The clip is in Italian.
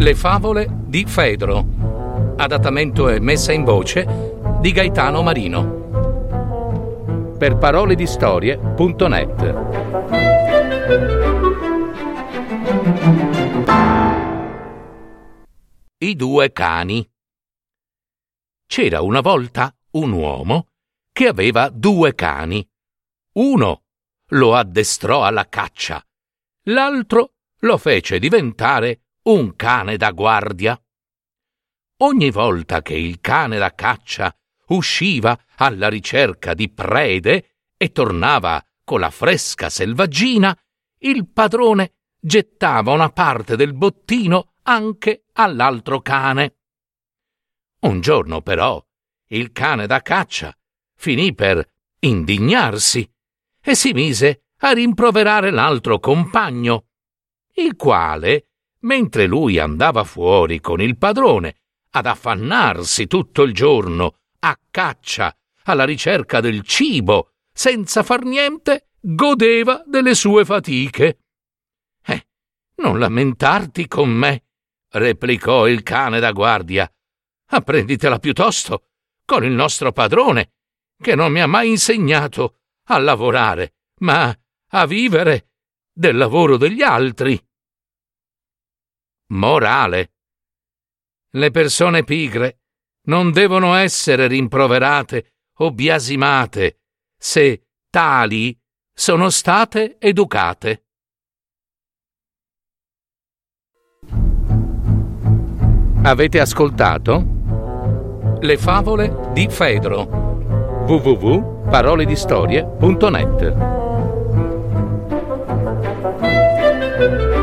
Le favole di Fedro. Adattamento e messa in voce di Gaetano Marino. Per parole di storie.net. I due cani. C'era una volta un uomo che aveva due cani. Uno lo addestrò alla caccia, l'altro lo fece diventare un cane da guardia. Ogni volta che il cane da caccia usciva alla ricerca di prede e tornava con la fresca selvaggina, il padrone gettava una parte del bottino anche all'altro cane. Un giorno però il cane da caccia finì per indignarsi e si mise a rimproverare l'altro compagno, il quale mentre lui andava fuori con il padrone ad affannarsi tutto il giorno a caccia alla ricerca del cibo, senza far niente, godeva delle sue fatiche. Eh, non lamentarti con me, replicò il cane da guardia. Apprenditela piuttosto con il nostro padrone, che non mi ha mai insegnato a lavorare, ma a vivere del lavoro degli altri morale. Le persone pigre non devono essere rimproverate o biasimate se tali sono state educate. Avete ascoltato? Le favole di Fedro www.paroledistorie.net